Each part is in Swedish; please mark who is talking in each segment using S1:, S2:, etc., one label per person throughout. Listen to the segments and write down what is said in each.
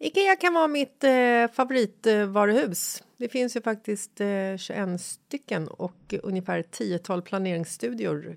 S1: Ikea kan vara mitt eh, favoritvaruhus. Det finns ju faktiskt eh, 21 stycken och ungefär 10-tal planeringsstudior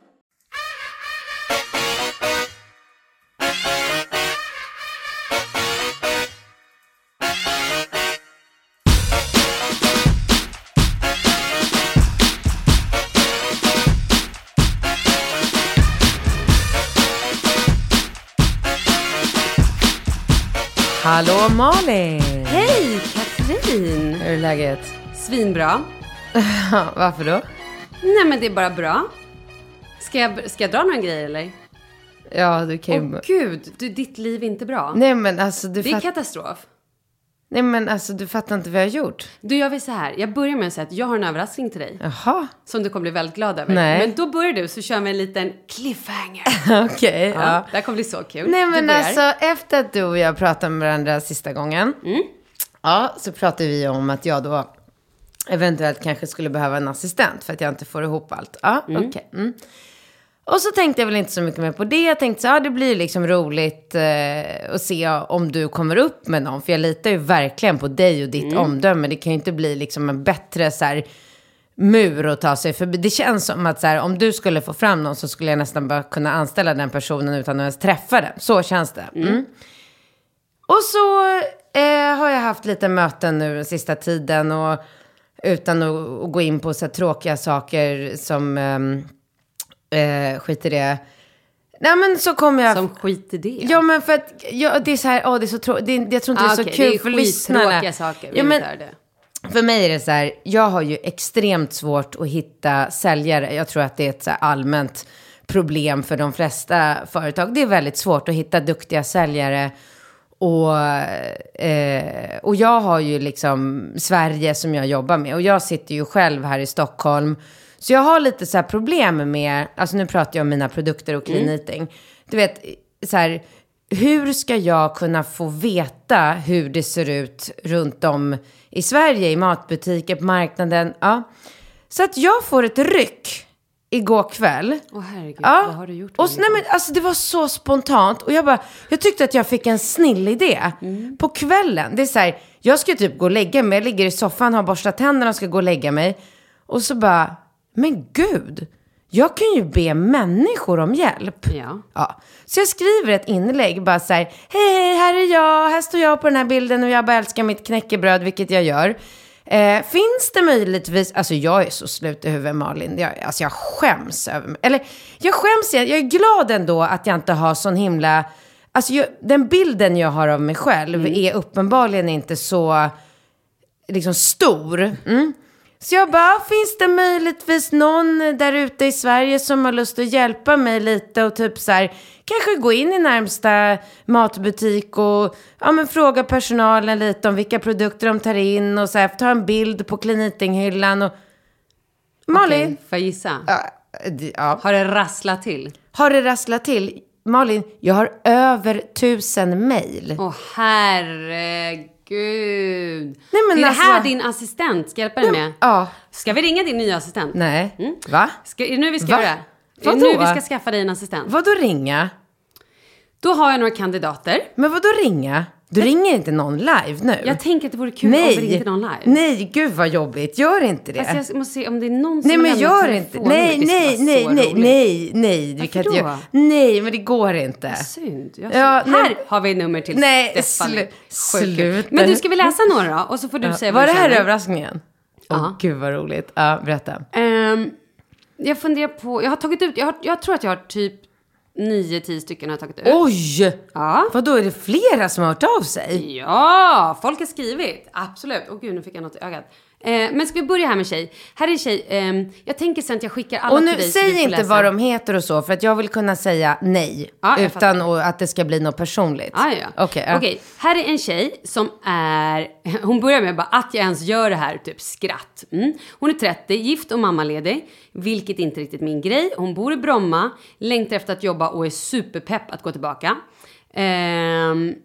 S2: Hallå Malin!
S3: Hej Katrin!
S2: Hur är läget?
S3: Svinbra.
S2: Varför då?
S3: Nej men det är bara bra. Ska jag, ska jag dra några grejer eller?
S2: Ja, du kan
S3: Åh
S2: ju...
S3: gud, du, ditt liv är inte bra.
S2: Nej men alltså du
S3: det är
S2: fatt...
S3: katastrof.
S2: Nej men alltså du fattar inte vad jag har gjort.
S3: Du, jag vill så här. Jag börjar med att säga att jag har en överraskning till dig.
S2: Jaha,
S3: Som du kommer bli väldigt glad över.
S2: Nej.
S3: Men då börjar du, så kör vi en liten cliffhanger.
S2: okej.
S3: Ja.
S2: ja.
S3: Det här kommer bli så kul.
S2: Nej men alltså efter att du och jag pratade med varandra sista gången.
S3: Mm.
S2: Ja, så pratade vi om att jag då eventuellt kanske skulle behöva en assistent för att jag inte får ihop allt. Ja, okej. Mm. Och så tänkte jag väl inte så mycket mer på det. Jag tänkte så ja det blir liksom roligt eh, att se om du kommer upp med någon. För jag litar ju verkligen på dig och ditt
S3: Mm.
S2: omdöme. Det kan ju inte bli liksom en bättre så här mur att ta sig förbi. Det känns som att så här, om du skulle få fram någon så skulle jag nästan bara kunna anställa den personen utan att ens träffa den. Så känns det. Mm. Och så eh, har jag haft lite möten nu den sista tiden och utan att, att gå in på så här tråkiga saker som ehm, eh, skit i det. Nej men så kommer jag...
S3: Som skit i det.
S2: Ja men för att ja, det är så här, åh det är så tråkigt. Jag tror inte
S3: Ah,
S2: det är så
S3: okej,
S2: kul
S3: det är
S2: för lyssnarna.
S3: skittråkiga saker. Vi
S2: Ja, men,
S3: det.
S2: för mig är det så här, jag har ju extremt svårt att hitta säljare. Jag tror att det är ett så allmänt problem för de flesta företag. Det är väldigt svårt att hitta duktiga säljare. Och, eh, och jag har ju liksom Sverige som jag jobbar med. Och jag sitter ju själv här i Stockholm. Så jag har lite så här problem med, alltså nu pratar jag om mina produkter och clean eating. Du vet, så här, hur ska jag kunna få veta hur det ser ut runt om i Sverige, i matbutiker, på marknaden? Ja. Så att jag får ett ryck igår kväll.
S3: Åh herregud,
S2: Ja.
S3: vad har du gjort?
S2: Och nej, men, alltså, det var så spontant. Och jag, bara, jag tyckte att jag fick en snill idé.
S3: Mm.
S2: På kvällen. Det är så här, jag ska typ gå och lägga mig. Jag ligger i soffan, har borstat tänderna och ska gå och lägga mig. Och så bara, men gud. Jag kan ju be människor om hjälp.
S3: Ja.
S2: Ja. Så jag skriver ett inlägg, bara så här, hej, hej, här är jag, här står jag på den här bilden och jag bara älskar mitt knäckebröd, vilket jag gör. Eh, finns det möjligtvis, alltså jag är så slut i huvudet Malin, jag, alltså jag skäms över mig. Eller jag skäms, jag, jag är glad ändå att jag inte har sån himla, alltså jag, den bilden jag har av mig själv är uppenbarligen inte så liksom stor. Mm. Så jag bara, finns det möjligtvis någon där ute i Sverige som har lust att hjälpa mig lite och typ så här, kanske gå in i närmsta matbutik och ja, men fråga personalen lite om vilka produkter de tar in och så här, ta en bild på klinitinghyllan och... Malin?
S3: Okej, får jag gissa?
S2: Det- ja.
S3: Har det rasslat till?
S2: Har det rasslat till? Malin, jag har över tusen mejl.
S3: Åh herregud.
S2: Nej, men
S3: är det
S2: alltså-
S3: här din assistent ska hjälpa dig med?
S2: Ja,
S3: Ska vi ringa din nya assistent?
S2: nej.
S3: Mm.
S2: Va?
S3: Ska, är det nu vi ska
S2: Va?
S3: göra det? Är det nu vi ska skaffa dig en assistent?
S2: Vadå ringa?
S3: Då har jag några kandidater.
S2: Men vadå ringa? Du ringer inte någon live nu?
S3: Jag tänker att det vore kul om vi ringde någon live.
S2: Nej, gud vad jobbigt. Gör inte det.
S3: Alltså jag måste se om det är någon som
S2: nej, men gör inte. Nej, nej, nej, nej, nej, nej. Vi kan inte
S3: då?
S2: göra. Nej, men det går inte.
S3: Synd. Jag
S2: Ja,
S3: här
S2: nej.
S3: har vi nummer till
S2: Nej,
S3: Stefan. kul.
S2: sluta.
S3: Men du, ska vi läsa några? Och så får du säga vad
S2: Var det här
S3: känner.
S2: överraskningen? Åh,
S3: Ja.
S2: gud vad roligt. Ja, berätta.
S3: Ehm, jag funderar på, jag har tagit ut, jag, har, jag tror att jag har typ nio, tio stycken har jag tagit ut.
S2: Oj!
S3: Ja.
S2: Vad då är det flera som har hört av sig?
S3: Ja, folk har skrivit. Absolut. Åh gud, nu fick jag något i ögat. Eh, men ska vi börja här med tjej? Här är tjej. ehm, jag tänker sen att jag skickar alla
S2: Och nu,
S3: till dig.
S2: säg inte vad de heter och så, för att jag vill kunna säga nej.
S3: Ja,
S2: utan och, att det ska bli något personligt.
S3: Ah, ja.
S2: Okej, ja.
S3: Okej, här är en tjej som är, hon börjar med bara att jag ens gör det här, typ skratt. Mm. Hon är 30, gift och mammaledig, vilket inte riktigt min grej. Hon bor i Bromma, längtar efter att jobba och är superpepp att gå tillbaka. Ehm,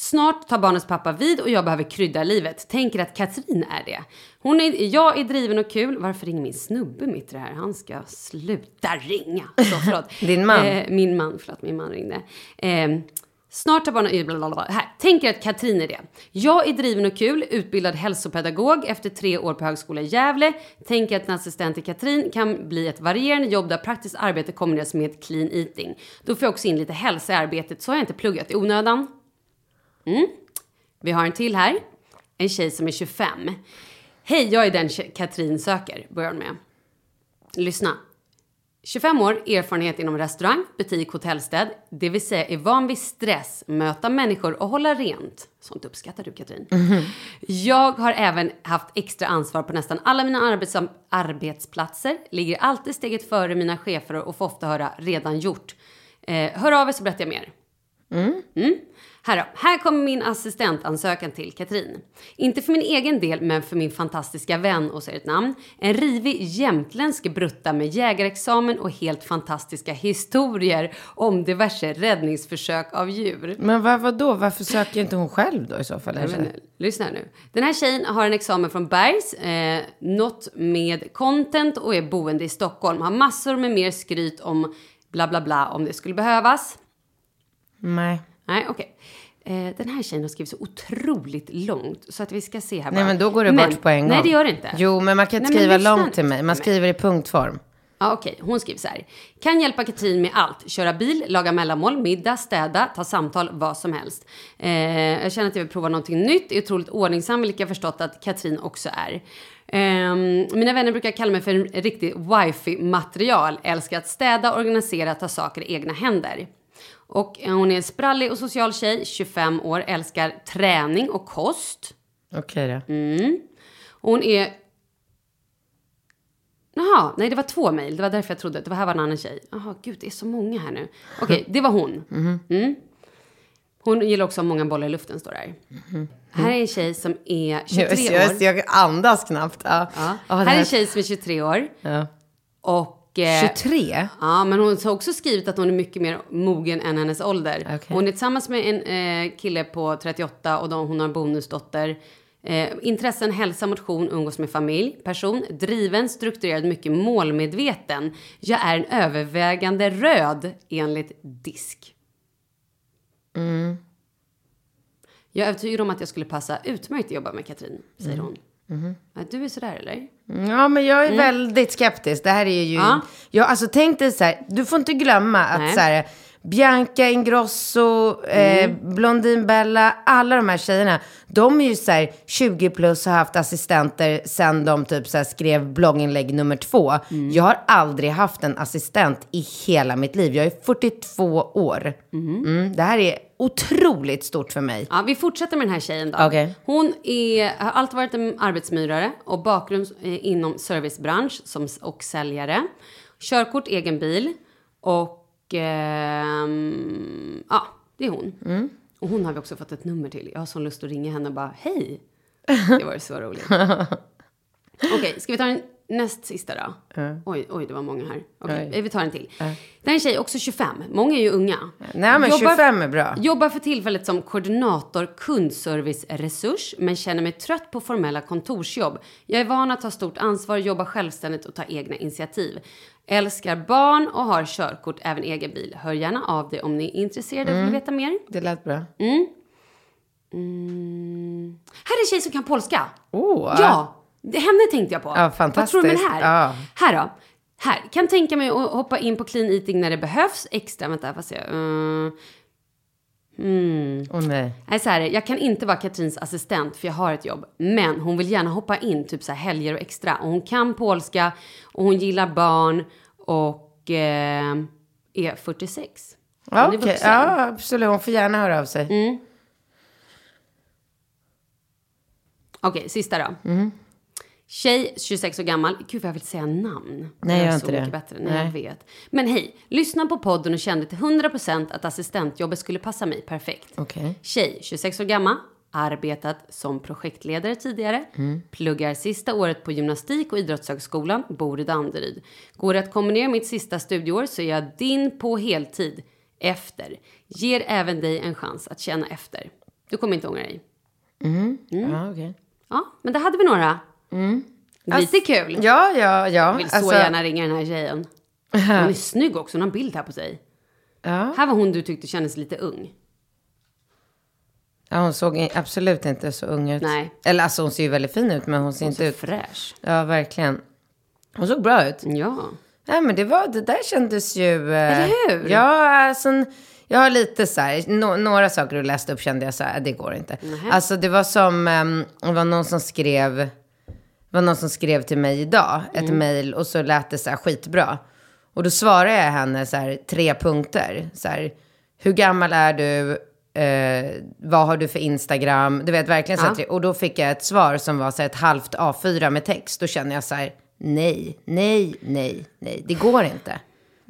S3: Snart tar barnens pappa vid och jag behöver krydda livet. Tänker att Katrin är det. Hon är, jag är driven och kul. Varför ringer min snubbe mitt i det här? Han ska sluta ringa. Så, förlåt.
S2: Din man?
S3: Eh, min man, förlåt, min man ringde. Eh, snart har barnen... Blablabla. Här, tänker att Katrin är det. Jag är driven och kul, utbildad hälsopedagog efter tre år på högskola i Gävle. Tänker att en assistent till Katrin kan bli ett varierande jobb där praktiskt arbete kombineras med clean eating. Då får jag också in lite hälsa i arbetet så har jag inte pluggat i onödan. Mm. Vi har en till här. En tjej som är 25. Hej, jag är den Katrin söker, börjar hon med. Lyssna. 25 år, erfarenhet inom restaurang, butik, hotellstäd. Det vill säga är van vid stress, möta människor och hålla rent. Sånt uppskattar du Katrin. Jag har även haft extra ansvar på nästan alla mina arbets arbetsplatser. Ligger alltid steget före mina chefer och får ofta höra redan gjort. Eh, hör av er så berättar jag mer. Mm. Här då. Här kommer min assistentansökan till Katrin. Inte för min egen del, men för min fantastiska vän och säger ett namn. En rivig jämtländsk brutta med jägarexamen och helt fantastiska historier om diverse räddningsförsök av djur.
S2: Men vad, vadå? Varför söker inte hon själv då i så fall?
S3: Men, lyssna nu. Den här tjejen har en examen från Bergs, eh, något med content och är boende i Stockholm. Har massor med mer skryt om bla bla bla om det skulle behövas.
S2: Nej.
S3: Nej, okej. Eh, den här tjejen har skrivit så otroligt långt så att vi ska se här
S2: Nej,
S3: bara.
S2: men då går det
S3: Men-
S2: bort på en gång.
S3: Nej, det gör det inte.
S2: Jo, men man kan inte
S3: Nej,
S2: skriva långt till mig. Man skriver i punktform.
S3: Ja, okej. Hon skriver så här. Kan hjälpa Katrin med allt. Köra bil, laga mellanmål, middag, städa, ta samtal, vad som helst. Eh, jag känner att jag vill prova någonting nytt. Är otroligt ordningsam, vilket jag förstått att Katrin också är. Ehm, mina vänner brukar kalla mig för en riktig wifi-material. Älskar att städa, organisera, ta saker i egna händer. Och eh, hon är en sprallig och social tjej, 25 år, älskar träning och kost.
S2: Okej då.
S3: Mm. Hon är... Jaha, nej det var två mejl. Det var därför jag trodde att det var här var en annan tjej. Jaha, gud det är så många här nu. Okej, det var hon. Mm. Hon gillar också många bollar i luften, står det här. Här är en tjej som är 23 år.
S2: Jag, jag andas knappt. Ja.
S3: Ja. Här är en tjej som är 23 år.
S2: Ja.
S3: Och... eh,
S2: 23?
S3: Ja, men hon har också skrivit att hon är mycket mer mogen än hennes ålder.
S2: Okej.
S3: Hon är tillsammans med en eh, kille på 38 och de, hon har en bonusdotter. Eh, intressen, hälsa, motion, umgås med familj. Person, driven, strukturerad, mycket målmedveten. Jag är en övervägande röd enligt DISK. Jag är övertygad om att jag skulle passa utmärkt att jobba med Katrin, säger hon. Ja, du är sådär eller?
S2: Ja, men jag är väldigt skeptisk. Det här är ju...
S3: Mm. Ja.
S2: Ja, alltså tänk dig så här, du får inte glömma att
S3: Nej.
S2: så här, Bianca Ingrosso, eh,
S3: Mm.
S2: Blondin Bella, alla de här tjejerna, de är ju så här 20 plus och har haft assistenter sen de typ så skrev blogginlägg nummer två.
S3: Mm.
S2: Jag har aldrig haft en assistent i hela mitt liv. Jag är 42 år. Mm, det här är otroligt stort för mig.
S3: Ja, vi fortsätter med den här tjejen då.
S2: Okej.
S3: Hon är, har alltid varit en arbetsmyrare och bakgrund eh, inom servicebransch som, och säljare. Körkort, egen bil och ehm, ja, det är hon. Och hon har vi också fått ett nummer till. Jag har sån lust att ringa henne och bara hej. Det var så roligt. Okej, ska vi ta den näst sista då? Oj, oj, det var många här. Okej,
S2: Oj.
S3: vi tar en till. Det här är en tjej, också 25. Många är ju unga.
S2: Nej, men 25 är bra.
S3: Jobbar för tillfället som koordinator kundservice-resurs, men känner mig trött på formella kontorsjobb. Jag är van att ta stort ansvar, jobba självständigt och ta egna initiativ. Älskar barn och har körkort, även egen bil. Hör gärna av dig om ni är intresserade och
S2: Mm.
S3: vill veta mer.
S2: Det lät bra.
S3: Mm. Här är en tjej som kan polska.
S2: Oh,
S3: Ja, det, henne tänkte jag på.
S2: Ja,
S3: Vad tror du med
S2: fantastiskt.
S3: här?
S2: Ja.
S3: Här då. Här, kan tänka mig att hoppa in på clean eating när det behövs. Extra, vänta, får se. Uh, hmm.
S2: Åh nej.
S3: Nej, så här, jag kan inte vara Katrins assistent för jag har ett jobb. Men hon vill gärna hoppa in typ så här helger och extra. Och hon kan polska och hon gillar barn och eh, är 46.
S2: Ja,
S3: Hon är vuxen.
S2: ja, absolut. Hon får gärna höra av sig.
S3: Mm. Okej, sista då. Tjej, 26 år gammal. Gud jag vill säga namn.
S2: Nej,
S3: Det är
S2: inte det.
S3: bättre. Nej, jag
S2: Nej.
S3: vet. Men hej, lyssna på podden och kände till 100% att assistentjobbet skulle passa mig perfekt.
S2: Okej.
S3: Tjej, 26 år gammal. Arbetat som projektledare tidigare. Pluggar sista året på gymnastik och idrottshögskolan. Bor i Danderyd. Går det att kombinera mitt sista studieår så är jag din på heltid. Efter. Ger även dig en chans att känna efter. Du kommer inte ångra dig.
S2: Ja, okej.
S3: Ja, men där hade vi några. Lite kul.
S2: Ja, ja, ja.
S3: Jag vill så
S2: Alltså,
S3: gärna ringa den här tjejen. Hon är snygg också, hon har en bild här på sig.
S2: Ja.
S3: Här var hon du tyckte kändes lite ung.
S2: ja, hon såg absolut inte så ung ut.
S3: Nej.
S2: Eller alltså hon ser ju väldigt fin ut, men hon ser
S3: Hon
S2: inte ut.
S3: fräsch.
S2: Ja, verkligen. Hon såg bra ut.
S3: Ja.
S2: Nej, men det var, det där kändes ju... eh,
S3: Eller hur?
S2: Ja, alltså, jag har lite så här, nå- några saker du läste upp kände jag så här, det går inte. Alltså det var som, ehm, det var någon som skrev, det var någon som skrev till mig idag, ett
S3: Mm.
S2: och så lät det så här skitbra. Och då svarade jag henne så här, tre punkter. Så här, hur gammal är du? Eh, vad har du för Instagram? Du vet verkligen så här,
S3: Ja.
S2: Och då fick jag ett svar som var så här, ett halvt A4 med text. Då känner jag så här, nej, nej, nej, nej, det går inte.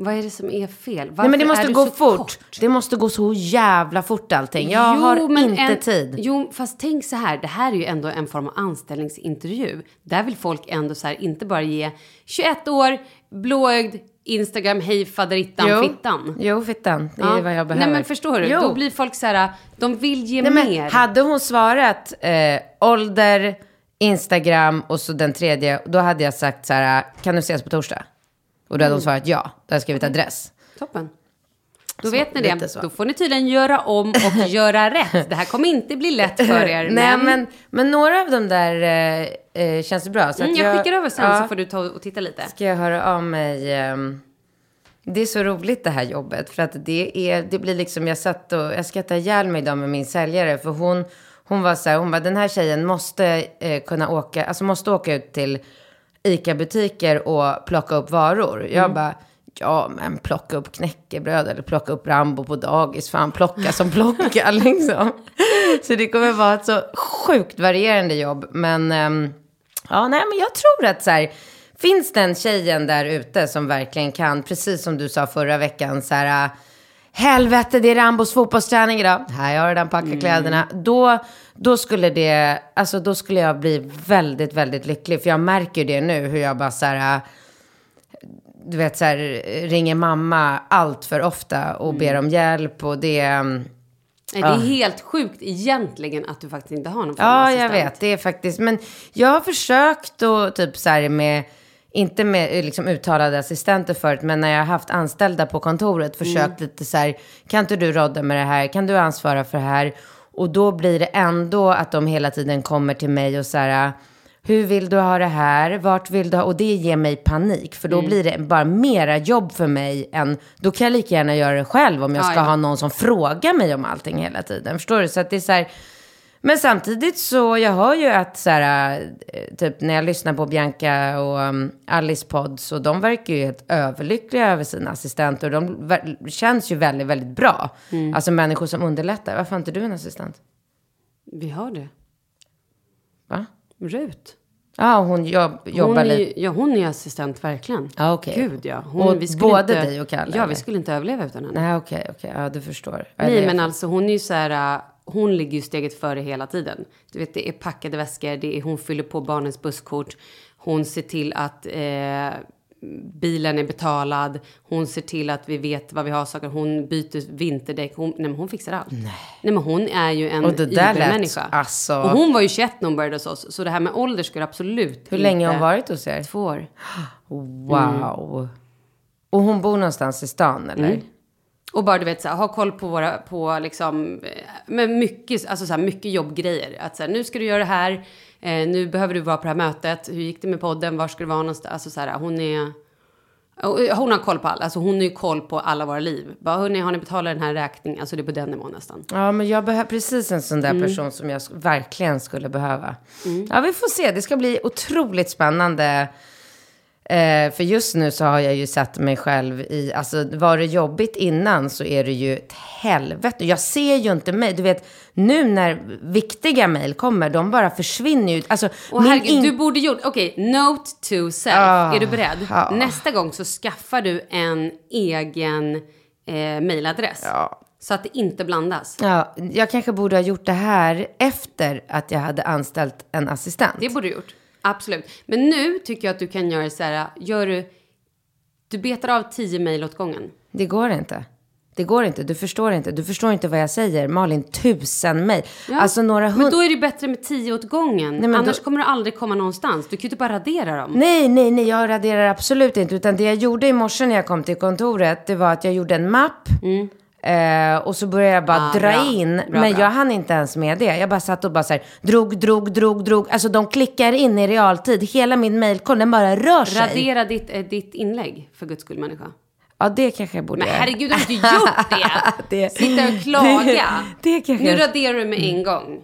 S3: Vad är det som är fel? Varför
S2: Nej men det måste gå fort.
S3: kort?
S2: Det måste gå så jävla fort allting. Jag har
S3: men
S2: inte
S3: en,
S2: tid.
S3: Jo, fast tänk så här. Det här är ju ändå en form av anställningsintervju. Där vill folk ändå så här inte bara ge 21 år, blåögd, Instagram, hej faderittan, fittan.
S2: Jo, fittan. Det är
S3: Ja.
S2: vad jag behöver.
S3: Nej men förstår du?
S2: Jo.
S3: Då blir folk så här, de vill ge
S2: Nej, men
S3: mer.
S2: hade hon svarat eh, ålder, Instagram och så den tredje, då hade jag sagt så här, kan du ses på torsdag? Och då hade
S3: Mm.
S2: hon svarat ja. Då hade jag skrivit adress.
S3: Toppen. Då
S2: Så,
S3: vet ni det. Då får ni tydligen göra om och göra rätt. Det här kommer inte bli lätt för er.
S2: Nej, men, men några av de där eh, eh, känns bra. Så
S3: Mm,
S2: att
S3: jag skickar över sen
S2: ja,
S3: så får du ta och titta lite.
S2: Ska jag höra av mig. ehm, det är så roligt det här jobbet. För att det, är, det blir liksom, jag satt och, jag skrattade ihjäl mig idag med min säljare. För hon, hon var så här, hon bara, den här tjejen måste eh, kunna åka, alltså måste åka ut till ICA-butiker och plocka upp varor. Jag
S3: Mm.
S2: bara, ja men plocka upp knäckebröd eller plocka upp Rambo på dagis. Fan, plocka som plocka liksom. Så det kommer vara ett så sjukt varierande jobb. Men ehm, Ja, nej, men jag tror att så här, finns den tjejen där ute som verkligen kan, precis som du sa förra veckan, så här, helvete det är Rambos fotbollsträning idag, här har redan packat kläderna. Då, då skulle det, alltså då skulle jag bli väldigt, väldigt lycklig. För jag märker det nu, hur jag bara så här, äh, du vet så här, ringer mamma allt för ofta och ber om hjälp och det... mm,
S3: Nej, det är helt sjukt egentligen att du faktiskt inte har någon form av
S2: Ja,
S3: assistent.
S2: jag vet. Det är faktiskt, men jag har försökt och typ så här med, inte med eh, liksom uttalade assistenter förut, men när jag har haft anställda på kontoret, försökt lite så här, kan inte du rodda med det här, kan du ansvara för det här? Och då blir det ändå att de hela tiden kommer till mig och så här, hur vill du ha det här? Vart vill du ha? Och det ger mig panik. För då
S3: Mm.
S2: blir det bara mera jobb för mig än... Då kan jag lika gärna göra det själv om jag
S3: Ja,
S2: ska
S3: ja.
S2: ha någon som frågar mig om allting hela tiden. Förstår du? Så att det är så här... Men samtidigt så, jag hör ju att så här, eh, typ när jag lyssnar på Bianca och um, Alice podd, så de verkar ju helt överlyckliga över sina assistenter. Och de känns ju väldigt, väldigt bra.
S3: Mm.
S2: Alltså människor som underlättar. Varför har inte du en assistent?
S3: Vi har det.
S2: Va?
S3: Rut.
S2: Ja, hon jobb, jobbar lite.
S3: ja, hon är assistent verkligen.
S2: Ja, okej.
S3: Gud ja. Hon,
S2: Och
S3: vi skulle
S2: både
S3: inte,
S2: dig och Kalle,
S3: Ja,
S2: eller?
S3: vi skulle inte överleva utan henne.
S2: Nej, okej, okej. Ja, du förstår.
S3: Nej, men alltså hon är ju så här, hon ligger ju steget före hela tiden. Du vet, det är packade väskor, det är, hon fyller på barnens busskort, hon ser till att eh, bilen är betalad, hon ser till att vi vet vad vi har saker, hon byter vinterdäck, hon, nej men hon fixar allt. Nej. men hon är ju en übermänniska.
S2: alltså-
S3: Och hon var ju 21 när hon började hos oss, så det här med ålder skulle absolut
S2: Hur länge har
S3: inte-
S2: hon varit hos er?
S3: Två år.
S2: Wow. Och hon bor någonstans i stan, eller?
S3: Mm. Och bara du vet så här, ha koll på våra, på liksom, med mycket, alltså så här, mycket jobbgrejer. Att så här, nu ska du göra det här, eh, nu behöver du vara på det här mötet, hur gick det med podden, var ska du vara någonstans? Alltså så här, hon är, eh, hon har koll på allt, alltså hon har ju koll på alla våra liv. Bara, hörni, har ni betalat den här räkningen? Alltså det är på den nivån nästan.
S2: Ja, men jag behöver precis en sån där
S3: Mm.
S2: person som jag verkligen skulle behöva. Ja, vi får se. Det ska bli otroligt spännande. Eh, för just nu så har jag ju satt mig själv i, alltså var det jobbigt innan så är det ju ett helvete. Jag ser ju inte mig, du vet, nu när viktiga mejl kommer, de bara försvinner ju. Alltså, min
S3: herregud,
S2: in-
S3: du borde gjort, okej, note to self.
S2: Ah,
S3: är du beredd?
S2: ja.
S3: Nästa gång så skaffar du en egen eh, mailadress. Så att det inte blandas.
S2: Ja, jag kanske borde ha gjort det här efter att jag hade anställt en assistent.
S3: Det borde du gjort. Absolut. Men nu tycker jag att du kan göra så här, gör du, du betar av tio mejl åt gången.
S2: Det går inte. Det går inte. Du förstår inte. Du förstår inte vad jag säger. Malin, tusen mejl. Alltså några
S3: Men
S2: hund...
S3: då är det bättre med tio åt gången.
S2: men
S3: Annars
S2: då-
S3: kommer du aldrig komma någonstans. Du kan ju inte bara radera dem.
S2: Nej, nej, nej, jag raderar absolut inte. Utan det jag gjorde i morse när jag kom till kontoret, det var att jag gjorde en mapp. Eh, och så började jag bara.
S3: Ah,
S2: dra
S3: bra.
S2: in.
S3: Bra,
S2: men
S3: bra.
S2: jag hann inte ens med det. Jag bara satt och bara så här, drog, drog, drog, drog. Alltså de klickar in i realtid. Hela min mailkorg, den bara rör sig.
S3: Radera ditt, eh, ditt inlägg, för guds skull människa.
S2: Ja, det kanske jag borde
S3: Men herregud, har du inte gjort det?
S2: Det-
S3: Sitta och klaga.
S2: Det kanske
S3: Nu raderar du med en gång.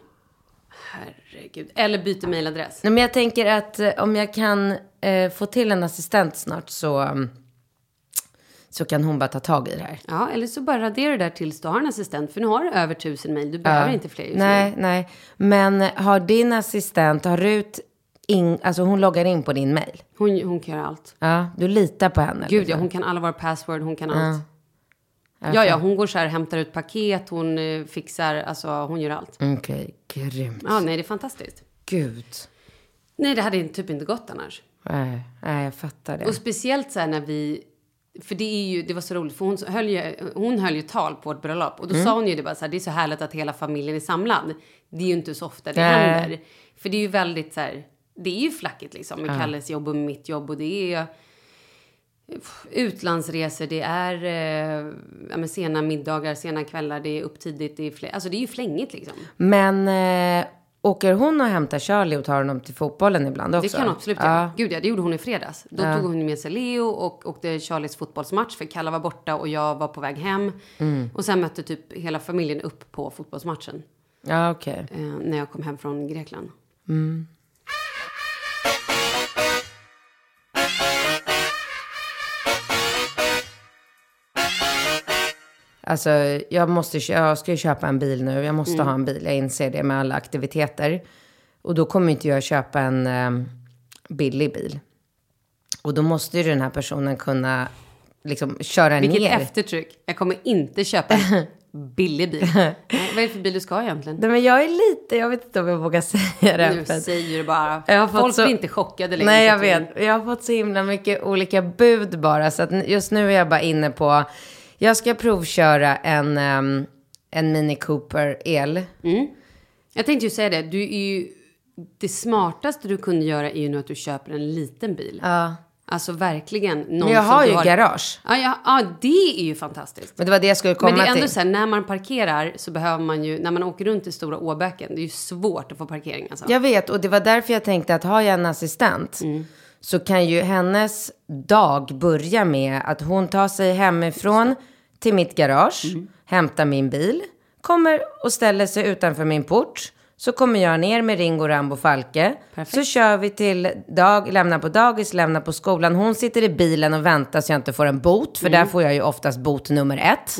S3: Herregud. Eller byter mailadress.
S2: Nej, men jag tänker att eh, om jag kan eh, få till en assistent snart så, mm, så kan hon bara ta tag i det här.
S3: Ja, eller så bara radera det där tills du har en assistent. För nu har du över tusen mejl. Du behöver inte fler just
S2: Nej,
S3: nu.
S2: nej. Men har din assistent, har Rut, in, alltså hon loggar in på din mail?
S3: Hon, hon kan göra allt.
S2: Ja, du litar på henne?
S3: Gud ja, hon kan alla våra password, hon kan allt. Ja, ja, hon går så här, hämtar ut paket, hon eh, fixar, alltså hon gör allt.
S2: Okej, grymt.
S3: Ja, nej, det är fantastiskt.
S2: Gud.
S3: Nej, det hade typ inte gått annars.
S2: Nej, nej, jag fattar det.
S3: Och speciellt så här när vi... För det är ju, det var så roligt, för hon höll ju, hon höll ju tal på vårt bröllop. Och då sa hon ju det bara så här, det är så härligt att hela familjen är samlad. Det är ju inte så ofta det
S2: Nej.
S3: händer. För det är ju väldigt så här, det är ju flackigt liksom med Kalles jobb och mitt jobb. Och det är utlandsresor, det är eh, ja, sena middagar, sena kvällar, det är upp tidigt, det är fler, alltså det är ju flängigt liksom.
S2: Men eh, åker hon och hämtar Charlie och tar honom till fotbollen ibland också?
S3: Det kan hon absolut
S2: ja.
S3: göra. Gud ja, det gjorde hon i fredags. Då tog hon med sig Leo och åkte Charlies fotbollsmatch för Kalla var borta och jag var på väg hem.
S2: Mm.
S3: Och sen mötte typ hela familjen upp på fotbollsmatchen
S2: Ja, okej.
S3: eh, när jag kom hem från Grekland.
S2: Alltså, jag, måste, jag ska ju köpa en bil nu. Jag måste
S3: Mm.
S2: ha en bil. Jag inser det med alla aktiviteter. Och då kommer inte jag köpa en, eh, billig bil. Och då måste ju den här personen kunna liksom köra
S3: Vilket
S2: ner.
S3: eftertryck. Jag kommer inte köpa en billig bil. Vad är det för bil du ska egentligen?
S2: Nej, men jag är lite, jag vet inte om jag vågar säga det.
S3: Nu
S2: att-
S3: säger du bara.
S2: Jag
S3: Folk
S2: så-
S3: blir inte chockade längre.
S2: Nej, jag vet. Jag har fått så himla mycket olika bud bara. Så att just nu är jag bara inne på... Jag ska provköra en, ehm, en Mini Cooper el.
S3: Jag tänkte ju säga det. Du är ju, det smartaste du kunde göra är ju nu att du köper en liten bil.
S2: Ja.
S3: Alltså verkligen. Någon
S2: Men jag har ju garage.
S3: Ja, ja, ja, det är ju fantastiskt.
S2: Men det var det jag skulle komma
S3: Men det är ändå
S2: till.
S3: så här, när man parkerar så behöver man ju, när man åker runt i Stora Åbäken, det är ju svårt att få parkering alltså.
S2: Jag vet, och det var därför jag tänkte att har jag en assistent så kan ju hennes dag börja med att hon tar sig hemifrån till mitt garage, hämtar min bil, kommer och ställer sig utanför min port. Så kommer jag ner med Ringo, Rambo, Falke. Så kör vi till dag, lämnar på dagis, lämnar på skolan. Hon sitter i bilen och väntar så jag inte får en bot. För där får jag ju oftast bot nummer ett.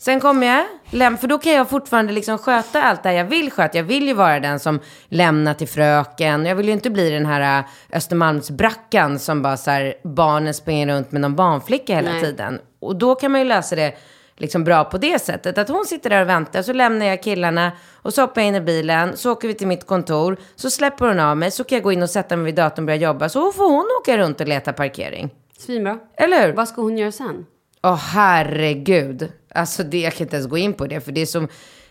S2: Sen kommer jag, läm- för då kan jag fortfarande liksom sköta allt det jag vill sköta. Jag vill ju vara den som lämnar till fröken. Jag vill ju inte bli den här äh, Östermalmsbrackan som bara så här, barnen springer runt med någon barnflicka hela
S3: Nej.
S2: tiden. Och då kan man ju lösa det liksom bra på det sättet. Att hon sitter där och väntar, så lämnar jag killarna och så hoppar jag in i bilen, så åker vi till mitt kontor, så släpper hon av mig, så kan jag gå in och sätta mig vid datorn och börja jobba. Så får hon åka runt och leta parkering.
S3: Svinbra.
S2: Eller hur?
S3: Vad ska hon göra sen?
S2: Åh herregud. Alltså det, jag kan inte ens gå in på det. För det, är som,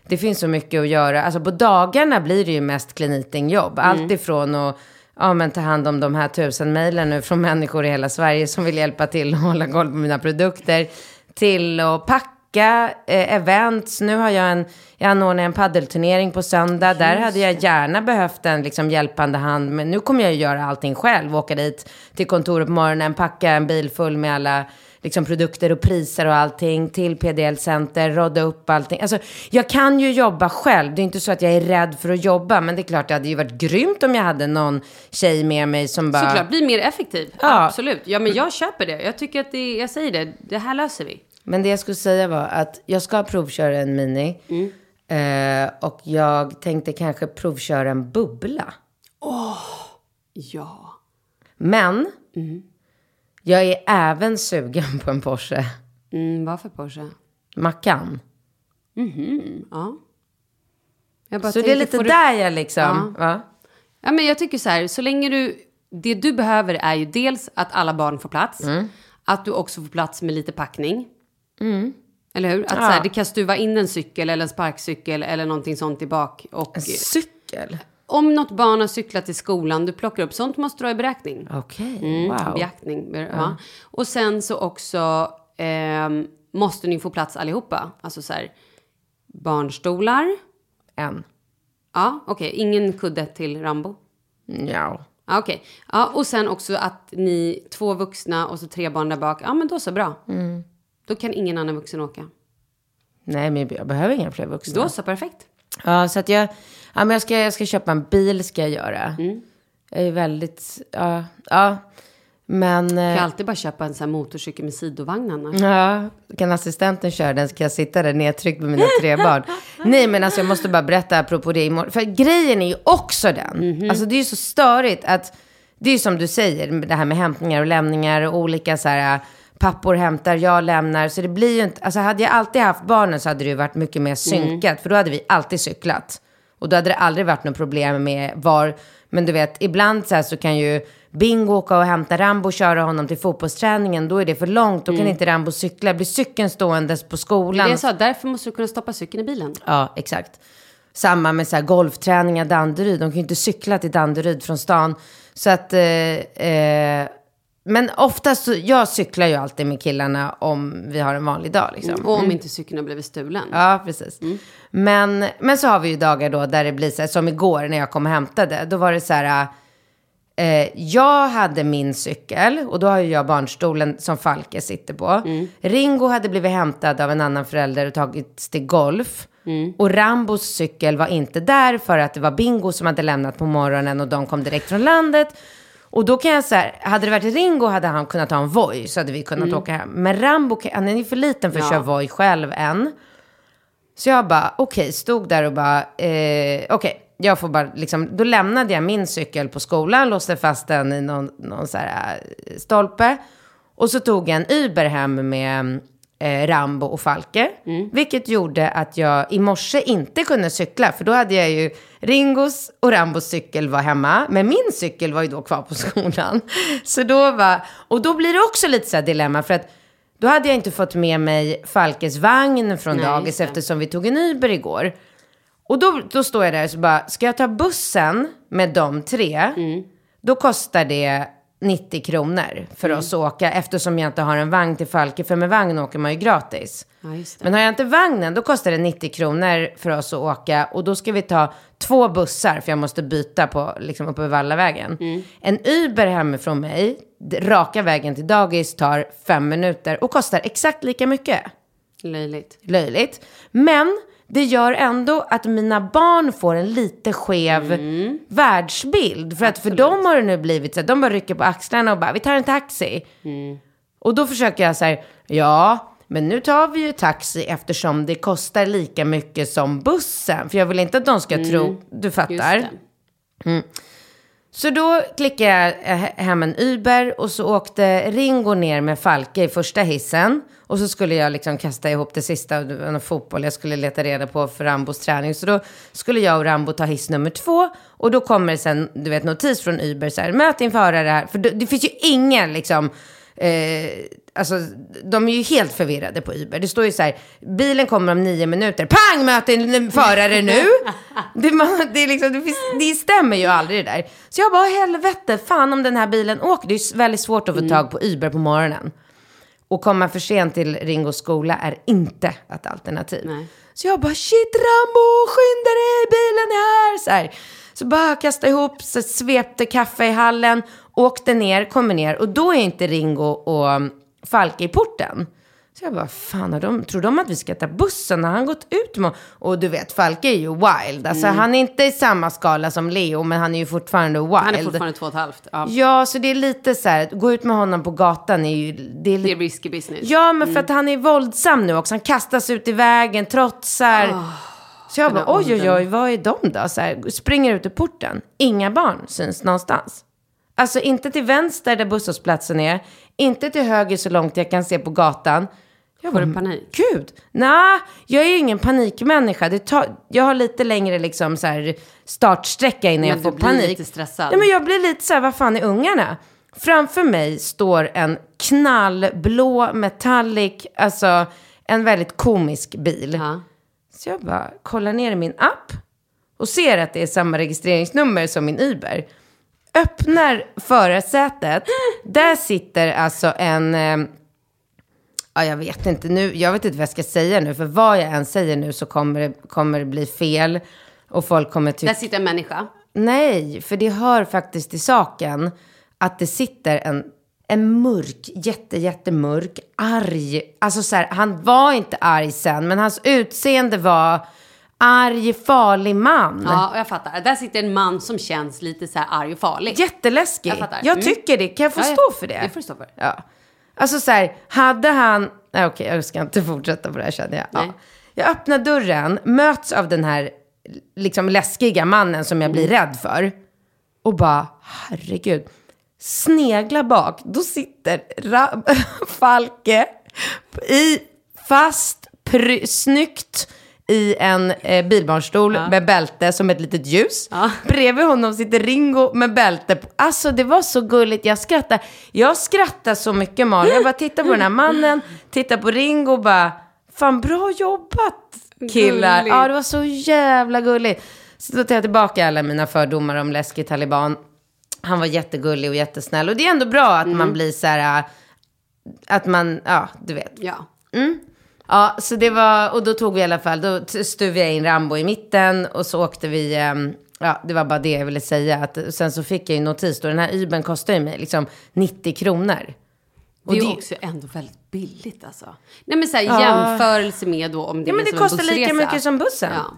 S2: det finns så mycket att göra. Alltså på dagarna blir det ju mest klinitingjobb. Allt ifrån att ja, men ta hand om de här tusen mejlen nu från människor i hela Sverige som vill hjälpa till att hålla koll på mina produkter. Till att packa eh, events. Nu har jag en, jag anordnar en paddelturnering på söndag. Där hade jag gärna behövt en liksom, hjälpande hand. Men nu kommer jag ju göra allting själv. Åka dit till kontoret på morgonen, packa en bil full med alla liksom produkter och priser och allting till PDL-center, rodda upp allting. Alltså, jag kan ju jobba själv. Det är inte så att jag är rädd för att jobba, men det är klart det hade ju varit grymt om jag hade någon tjej med mig som bara...
S3: Såklart, bli mer effektiv.
S2: Ja.
S3: Absolut. Ja, men jag köper det. Jag tycker att det, jag säger det, det här löser vi.
S2: Men det jag skulle säga var att jag ska provköra en Mini. Eh, och jag tänkte kanske provköra en bubbla.
S3: Ja.
S2: Men jag är även sugen på en Porsche
S3: Mm, vad för Porsche?
S2: Macan.
S3: Ja. Jag bara
S2: Så det är
S3: tänkte,
S2: lite
S3: får du-
S2: där jag liksom... Va?
S3: Ja, men jag tycker så här, så länge du... Det du behöver är ju dels att alla barn får plats.
S2: Mm.
S3: Att du också får plats med lite packning. Eller hur? Att så här, det kan stuva in en cykel eller en sparkcykel eller någonting sånt i bak. Och
S2: En cykel?
S3: Om något barn har cyklat till skolan, du plockar upp sånt måste du ha i beräkning.
S2: Okej,
S3: Mm,
S2: wow.
S3: Beaktning. Ja. Och sen så också ehm, måste ni få plats allihopa. Alltså så här, barnstolar.
S2: En.
S3: Ja, okej. Ingen kudde till Rambo.
S2: Ja.
S3: Ja, okej. Ja, och sen också att ni, två vuxna och så tre barn där bak. Ja, men då så, bra. Då kan ingen annan vuxen åka.
S2: Nej, men jag behöver inga fler vuxna.
S3: Då så, perfekt.
S2: Ja, så att jag... Ja, men jag ska, jag ska köpa en bil, ska jag göra. Jag är väldigt... Ja, ja. Men...
S3: Du
S2: eh,
S3: kan alltid bara köpa en sån här motorcykel med sidovagn annars.
S2: Ja, kan assistenten köra den? Ska jag sitta där nedtryckt med mina tre barn? Nej, men alltså jag måste bara berätta apropå det imorgon. För grejen är ju också den. Alltså det är ju så störigt att, det är ju som du säger, det här med hämtningar och lämningar och olika så här, pappor hämtar, jag lämnar. Så det blir ju inte, alltså hade jag alltid haft barnen så hade det ju varit mycket mer synkat. För då hade vi alltid cyklat. Och då hade det aldrig varit något problem med var, men du vet, ibland så här så kan ju Bingo åka och hämta Rambo och köra honom till fotbollsträningen. Då är det för långt, då kan inte Rambo cykla. Blir cykeln ståendes på
S3: Det
S2: skolan.
S3: jag sa, därför måste du kunna stoppa cykeln i bilen.
S2: Ja, exakt. Samma med så här golfträningar Danderyd. De kan ju inte cykla till Danderyd från stan. Så att... Eh, eh, men oftast, så, jag cyklar ju alltid med killarna om vi har en vanlig dag. Liksom.
S3: Och om inte cykeln har blivit stulen.
S2: Ja, precis. Men, men så har vi ju dagar då där det blir så här, som igår när jag kom och hämtade. Då var det så här, eh, jag hade min cykel och då har ju jag barnstolen som Falke sitter på. Ringo hade blivit hämtad av en annan förälder och tagits till golf. Och Rambos cykel var inte där för att det var Bingo som hade lämnat på morgonen och de kom direkt från landet. Och då kan jag säga, hade det varit Ringo hade han kunnat ha en Voi så hade vi kunnat åka hem. Men Rambo, han är ju för liten för att
S3: Ja.
S2: köra Voi själv än. Så jag bara, okej, stod där och bara, eh, okej, jag får bara liksom, då lämnade jag min cykel på skolan, låste fast den i någon, någon så här äh, stolpe. Och så tog jag en Uber hem med eh, Rambo och Falke. Vilket gjorde att jag i morse inte kunde cykla. För då hade jag ju Ringos och Rambos cykel var hemma. Men min cykel var ju då kvar på skolan. Så då var, och då blir det också lite så här dilemma. För att då hade jag inte fått med mig Falkes vagn från
S3: Nej,
S2: dagis eftersom vi tog en Uber igår. Och då, då står jag där och så bara, ska jag ta bussen med de tre?
S3: Mm.
S2: Då kostar det 90 kronor för
S3: Mm.
S2: oss att åka eftersom jag inte har en vagn till Falke. För med vagn åker man ju gratis.
S3: Ja.
S2: Men har jag inte vagnen då kostar det 90 kronor för oss att åka. Och då ska vi ta två bussar för jag måste byta på, liksom uppe vid Vallavägen.
S3: Mm.
S2: En Uber hemifrån mig, raka vägen till dagis tar fem minuter och kostar exakt lika mycket
S3: Löjligt.
S2: löjligt. Men det gör ändå att mina barn får en lite skev världsbild. För att för dem har det nu blivit så att de bara rycker på axlarna och bara, vi tar en taxi. Och då försöker jag så här, ja, men nu tar vi ju taxi eftersom det kostar lika mycket som bussen. För jag vill inte att de ska tro, du fattar.
S3: det.
S2: Så då klickade jag hem en Uber och så åkte Ringo ner med Falke i första hissen. Och så skulle jag liksom kasta ihop det sista, någon fotboll jag skulle leta reda på för Rambos träning. Så då skulle jag och Rambo ta hiss nummer två. Och då kommer det sen, du vet, notis från Uber så här, möt din förare här. För det, det finns ju ingen liksom, eh, alltså de är ju helt förvirrade på Uber. Det står ju så här, bilen kommer om nio minuter, pang möt din förare nu. det, man, det, liksom, det, finns, det stämmer ju aldrig det där. Så jag bara, helvete, fan om den här bilen åker. Det är ju väldigt svårt att få tag på Uber på morgonen. Och komma för sent till Ringos skola är inte ett alternativ.
S3: Nej.
S2: Så jag bara, shit Rambo, skynda dig, bilen är här. Så, här. så bara kastade ihop, så svepte kaffe i hallen, åkte ner, kommer ner. Och då är inte Ringo och Falke i porten. Så jag bara, fan, har de, tror de att vi ska ta bussen? Har han gått ut med... Och du vet, Falke är ju wild. Alltså, Han är inte i samma skala som Leo, men han är ju fortfarande wild.
S3: Han är fortfarande två och ett halvt. Ja.
S2: Ja, så det är lite så här, gå ut med honom på gatan är ju... Det är
S3: Det är risky business.
S2: Ja, men för att han är våldsam nu också. Han kastas ut i vägen, trotsar. så jag bara, oj, oj, oj, vad är de då? Så här, springer ut ur porten. Inga barn syns någonstans. Alltså inte till vänster där busshållplatsen är. Inte till höger så långt jag kan se på gatan. Jag bara,
S3: du panik?
S2: Gud, nej, jag är ju ingen panikmänniska. Det tar, jag har lite längre liksom så här startsträcka innan
S3: Men
S2: jag
S3: du
S2: får
S3: blir
S2: panik.
S3: lite stressad.
S2: Nej, men jag blir lite så här, vad fan är ungarna? Framför mig står en knallblå metallic, alltså en väldigt komisk bil.
S3: Ja.
S2: Så jag bara kollar ner i min app och ser att det är samma registreringsnummer som min Uber. Öppnar förarsätet. Där sitter alltså en... Ja, jag vet inte nu. Jag vet inte vad jag ska säga nu. För vad jag än säger nu så kommer det, kommer det bli fel. Och folk kommer tycka...
S3: Där sitter en människa.
S2: Nej, för det hör faktiskt till saken att det sitter en, en mörk, jätte, jättemörk, arg. Alltså så här, han var inte arg sen, men hans utseende var arg, farlig man.
S3: Ja, och jag fattar. Där sitter en man som känns lite så här arg och farlig.
S2: Jätteläskig.
S3: Jag fattar.
S2: Jag
S3: Mm.
S2: tycker det. Kan jag få
S3: ja.
S2: stå för det?
S3: Det får du stå för.
S2: Ja. Alltså så här, hade han... Nej, okej, jag ska inte fortsätta på det här känner jag. Ja. Jag öppnar dörren, möts av den här liksom läskiga mannen som jag
S3: Mm.
S2: blir rädd för. Och bara, herregud. Snegla bak, då sitter Ra- Falke i fast, pry- snyggt i en eh, bilbarnstol med bälte som ett litet ljus.
S3: Ja.
S2: Bredvid honom sitter Ringo med bälte på. Alltså det var så gulligt, jag skrattar. Jag skrattar så mycket Malin. Jag bara tittar på den här mannen, tittar på Ringo och bara, fan bra jobbat killar.
S3: Gulligt.
S2: Ja det var så jävla gulligt. Så då tar jag tillbaka alla mina fördomar om läskig taliban. Han var jättegullig och jättesnäll. Och det är ändå bra att man blir så här, äh, att man, ja du vet.
S3: Ja.
S2: Ja, så det var, och då tog vi i alla fall, då stuvade jag in Rambo i mitten och så åkte vi, ehm, ja det var bara det jag ville säga. Att, sen så fick jag ju notis då, den här Ubern kostar ju mig liksom 90 kronor. Och
S3: Det är
S2: det-
S3: också ändå väldigt billigt alltså. Nej men så här,
S2: Ja.
S3: jämförelse med då om det
S2: Ja men
S3: blir
S2: det
S3: som en
S2: kostar lika
S3: bussresa.
S2: mycket som bussen.
S3: Ja.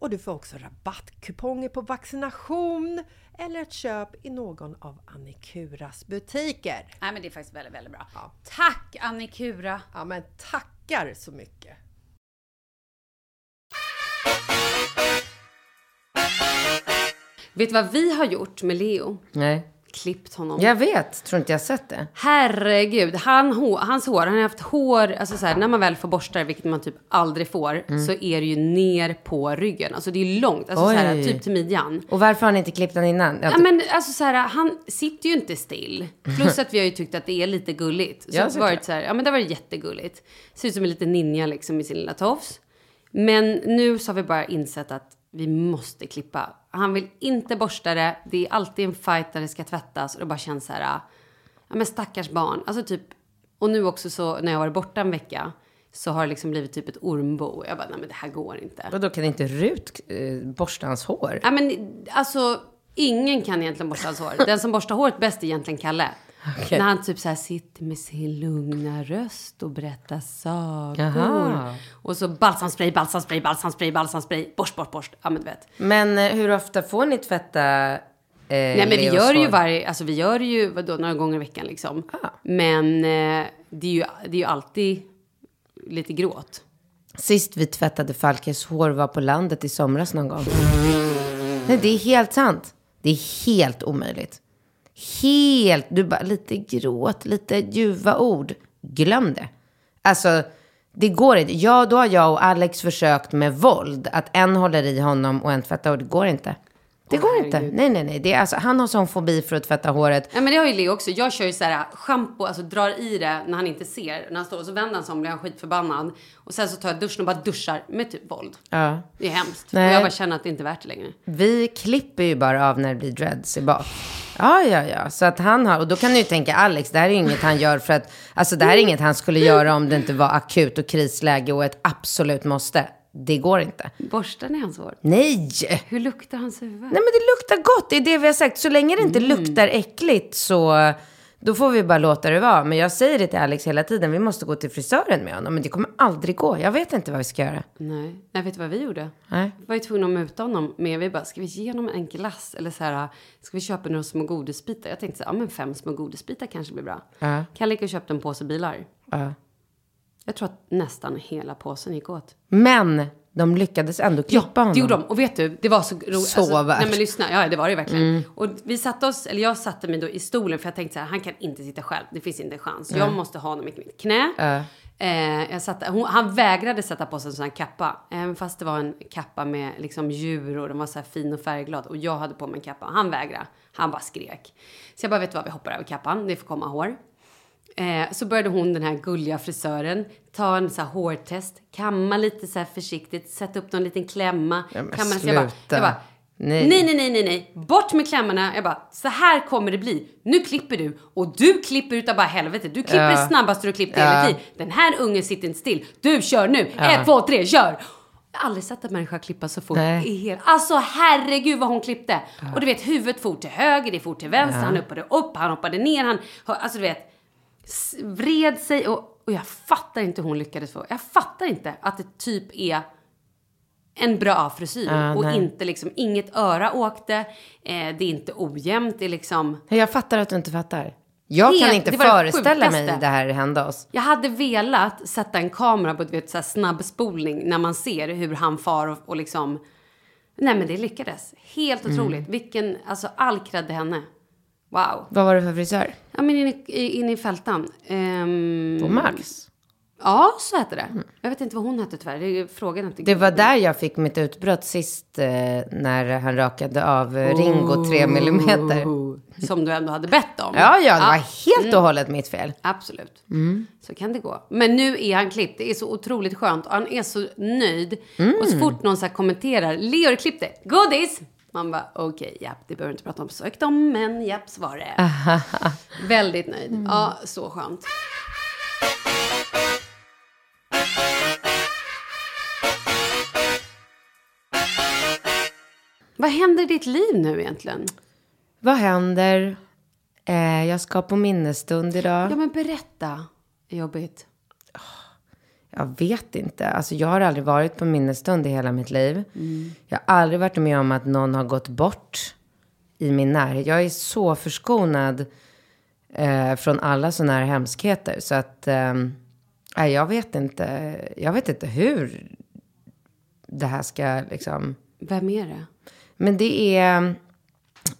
S1: och du får också rabattkuponger på vaccination eller ett köp i någon av Annikuras butiker.
S4: Nej men det är faktiskt väldigt, väldigt bra.
S1: Ja.
S4: Tack Annikura!
S1: Ja men tackar så mycket!
S3: Vet du vad vi har gjort med Leo?
S2: Nej.
S3: Klippt honom.
S2: Jag vet, tror inte jag sett det.
S3: Herregud, han, hans hår, han har haft hår, alltså så här, när man väl får borsta det, vilket man typ aldrig får,
S2: Mm.
S3: så är det ju ner på ryggen. Alltså det är långt, alltså så här, typ till midjan.
S2: Och varför har ni inte klippt den innan? Ja,
S3: men alltså så här, han sitter ju inte still. Plus att vi har ju tyckt att det är lite gulligt. Så det varit så här, ja men det varit jättegulligt. Ser ut som en liten ninja liksom i sin lilla tofs. Men nu så har vi bara insett att vi måste klippa. Han vill inte borsta det. Det är alltid en fight där det ska tvättas och det bara känns så här, ja men stackars barn. Alltså typ, och nu också så när jag varit borta en vecka så har det liksom blivit typ ett ormbo. Jag bara, nej men det här går inte.
S2: Och då kan inte Rut eh, borsta hans hår?
S3: Ja men alltså, Ingen kan egentligen borsta hans hår. Den som borstar håret bäst är egentligen Kalle.
S2: Okej.
S3: När han typ så sitter med sin lugna röst och berättar sagor.
S2: Jaha.
S3: Och så balsamspray, balsamspray, balsamspray, balsamspray, borst, borst, borst. Ja men du vet.
S2: Men eh, hur ofta får ni tvätta eh,
S3: Nej men vi gör det ju varje, alltså vi gör ju vadå, några gånger i veckan liksom.
S2: Ah.
S3: Men eh, det, är ju, det är ju alltid lite gråt.
S2: Sist vi tvättade Falkes hår var på landet i somras någon gång. Nej, det är helt sant. Det är helt omöjligt. Helt, du bara lite gråt, lite ljuva ord. Glöm det. Alltså, det går inte. Ja, då har jag och Alex försökt med våld. Att en håller i honom och en tvättar och det går inte. Det går inte.
S3: herregud.
S2: Nej, nej, nej. Det är alltså, han har sån fobi för att tvätta håret.
S3: Ja men det har ju Leo också. Jag kör ju så här schampo, alltså drar i det när han inte ser. När han står och så vänder han sig om blir han skitförbannad. Och sen så tar jag duschen och bara duschar med typ våld.
S2: Ja.
S3: Det är hemskt.
S2: Nej.
S3: Och jag bara känner att det inte är värt det längre.
S2: Vi klipper ju bara av när det blir dreads i bak. Ja, ja, ja. Så att han har, och då kan du ju tänka Alex, det här är ju inget han gör för att, alltså det här är inget han skulle göra om det inte var akut och krisläge och ett absolut måste. Det går inte.
S3: Borstar ni hans hår?
S2: Nej!
S3: Hur luktar hans huvud?
S2: Nej men det luktar gott, det är det vi har sagt. Så länge det inte luktar äckligt så då får vi bara låta det vara. Men jag säger det till Alex hela tiden, vi måste gå till frisören med honom. Men det kommer aldrig gå, jag vet inte vad vi ska göra.
S3: Nej. Nej, vet du vad vi gjorde?
S2: Nej.
S3: Vi var ju tvungna att muta honom med, vi bara, ska vi ge honom en glass? Eller så här, ska vi köpa några små godisbitar? Jag tänkte så här, ja men fem små godisbitar kanske blir bra.
S2: Ja.
S3: Kalle gick och köpte en påse bilar.
S2: Ja.
S3: Jag tror att nästan hela påsen gick åt.
S2: Men de lyckades ändå klippa honom.
S3: det gjorde de. Och vet du, det var så roligt.
S2: Så värt.
S3: Nej men lyssna, ja det var det verkligen. Och vi satte oss, eller jag satte mig då i stolen för jag tänkte så här, han kan inte sitta själv. Det finns inte en chans. Jag måste ha honom i mitt knä.
S2: Ja.
S3: Eh, jag satte, hon, han vägrade sätta på sig en sån här kappa. Även fast det var en kappa med liksom djur och den var så här fin och färgglad. Och jag hade på mig en kappa. Han vägrade. Han bara skrek. Så jag bara, vet du vad, vi hoppar över kappan. Det får komma hår. Eh, så började hon, den här gulliga frisören, ta en så här hårtest, kamma lite så här försiktigt, sätta upp någon liten klämma.
S2: Ja, men
S3: kamma. Så jag bara,
S2: sluta.
S3: jag bara
S2: Nej.
S3: nej. nej, nej, nej, nej, bort med klämmorna. Jag bara, så här kommer det bli. Nu klipper du och du klipper utav bara helvete. Du klipper
S2: Ja.
S3: snabbaste du klippt i
S2: Ja.
S3: hela tiden. Den här ungen sitter inte still. Du kör nu. Ett, två, tre, kör! Jag har aldrig sett en människa klippa så fort i hela... Alltså herregud vad hon klippte! Och du vet huvudet for till höger, det for till vänster, han hoppade upp, han hoppade ner, han... Alltså du vet, vred sig och, och jag fattar inte hur hon lyckades få... Jag fattar inte att det typ är en bra frisyr
S2: Ja,
S3: och
S2: nej.
S3: inte liksom, inget öra åkte, eh, det är inte ojämnt, det är liksom...
S2: Jag fattar att du inte fattar. Jag kan
S3: Helt-
S2: inte
S3: det var det
S2: föreställa mig det här hända oss.
S3: Jag hade velat sätta en kamera på ett vet, så här snabbspolning när man ser hur han far och, och liksom... Nej men det lyckades. Helt
S2: Mm.
S3: otroligt. Vilken, alltså all cred henne. Wow.
S2: Vad var det för frisör?
S3: Ja men inne i, in i fältan. Ehm,
S2: På Max?
S3: Ja, så hette det. Jag vet inte vad hon hette tyvärr. Det är frågan inte.
S2: Det var där jag fick mitt utbrott sist eh, när han rakade av eh, Ringo 3 millimeter.
S3: Som du ändå hade bett om.
S2: Ja, ja, det var helt och hållet mitt fel.
S3: Absolut. Så kan det gå. Men nu är han klippt. Det är så otroligt skönt. Och han är så nöjd. Och så fort någon så kommenterar. Leo har klippt det. Godis! Man bara okej, japp, det behöver inte prata om så högt om. Men japp, var det. Väldigt nöjd. Ja, så skönt. Vad händer i ditt liv nu egentligen?
S2: Vad händer? Eh, jag ska på minnesstund idag.
S3: Ja, men berätta. Jobbigt.
S2: Jag vet inte. Alltså, jag har aldrig varit på minnesstund i hela mitt liv. Jag har aldrig varit med om att någon har gått bort i min närhet. Jag är så förskonad eh, från alla sådana här hemskheter. Så att, eh, jag vet inte. Jag vet inte hur det här ska liksom...
S3: Vem är det?
S2: Men det är